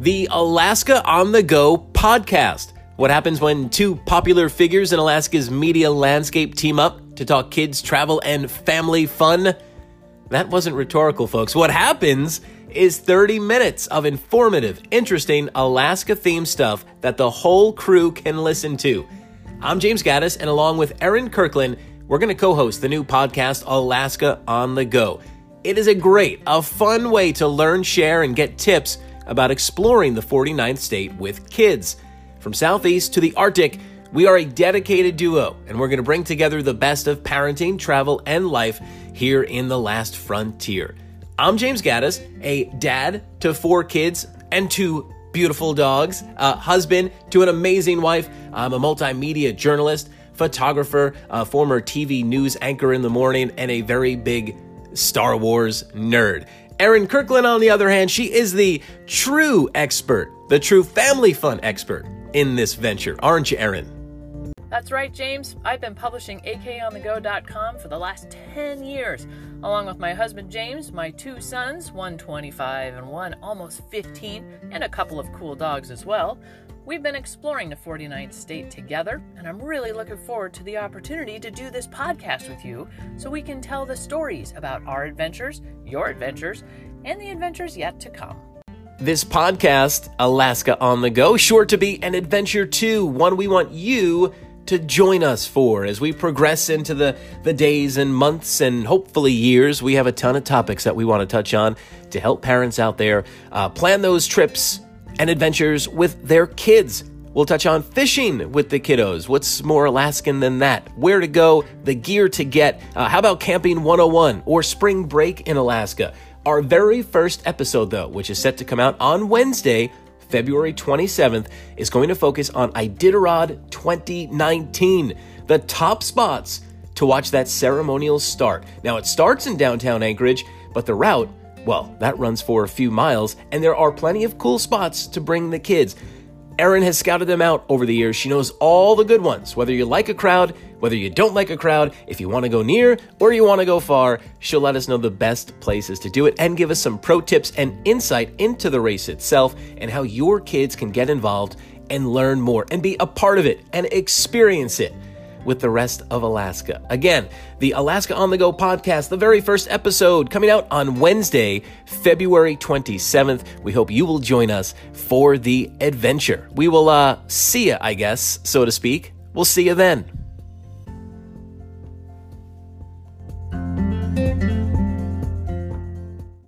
the Alaska on the Go podcast. What happens when two popular figures in Alaska's media landscape team up to talk kids, travel, and family fun? That wasn't rhetorical, folks. What happens is 30 minutes of informative, interesting, Alaska themed stuff that the whole crew can listen to. I'm James Gaddis, and along with Erin Kirkland, we're going to co host the new podcast, Alaska on the Go. It is a great, a fun way to learn, share, and get tips about exploring the 49th state with kids. From Southeast to the Arctic, we are a dedicated duo, and we're going to bring together the best of parenting, travel, and life here in the last frontier. I'm James Gaddis, a dad to four kids and two beautiful dogs, a husband to an amazing wife. I'm a multimedia journalist, photographer, a former TV news anchor in the morning, and a very big Star Wars nerd. Erin Kirkland, on the other hand, she is the true expert, the true family fun expert in this venture. Aren't you, Erin? That's right, James. I've been publishing akonthego.com for the last 10 years, along with my husband James, my two sons, one 25 and one almost 15, and a couple of cool dogs as well. We've been exploring the 49th state together, and I'm really looking forward to the opportunity to do this podcast with you so we can tell the stories about our adventures, your adventures, and the adventures yet to come. This podcast, Alaska on the Go, sure to be an adventure too, one we want you to join us for as we progress into the, the days and months and hopefully years. We have a ton of topics that we want to touch on to help parents out there uh, plan those trips and adventures with their kids. We'll touch on fishing with the kiddos. What's more Alaskan than that? Where to go, the gear to get. Uh, how about Camping 101 or spring break in Alaska? Our very first episode, though, which is set to come out on Wednesday, February 27th, is going to focus on Iditarod 2019, the top spots to watch that ceremonial start. Now, it starts in downtown Anchorage, but the route, well, that runs for a few miles, and there are plenty of cool spots to bring the kids. Erin has scouted them out over the years. She knows all the good ones. Whether you like a crowd, whether you don't like a crowd, if you want to go near or you want to go far, she'll let us know the best places to do it and give us some pro tips and insight into the race itself and how your kids can get involved and learn more and be a part of it and experience it with the rest of Alaska. Again, the Alaska on the Go podcast, the very first episode coming out on Wednesday, February 27th. We hope you will join us for the adventure. We will uh, see you, I guess, so to speak. We'll see you then.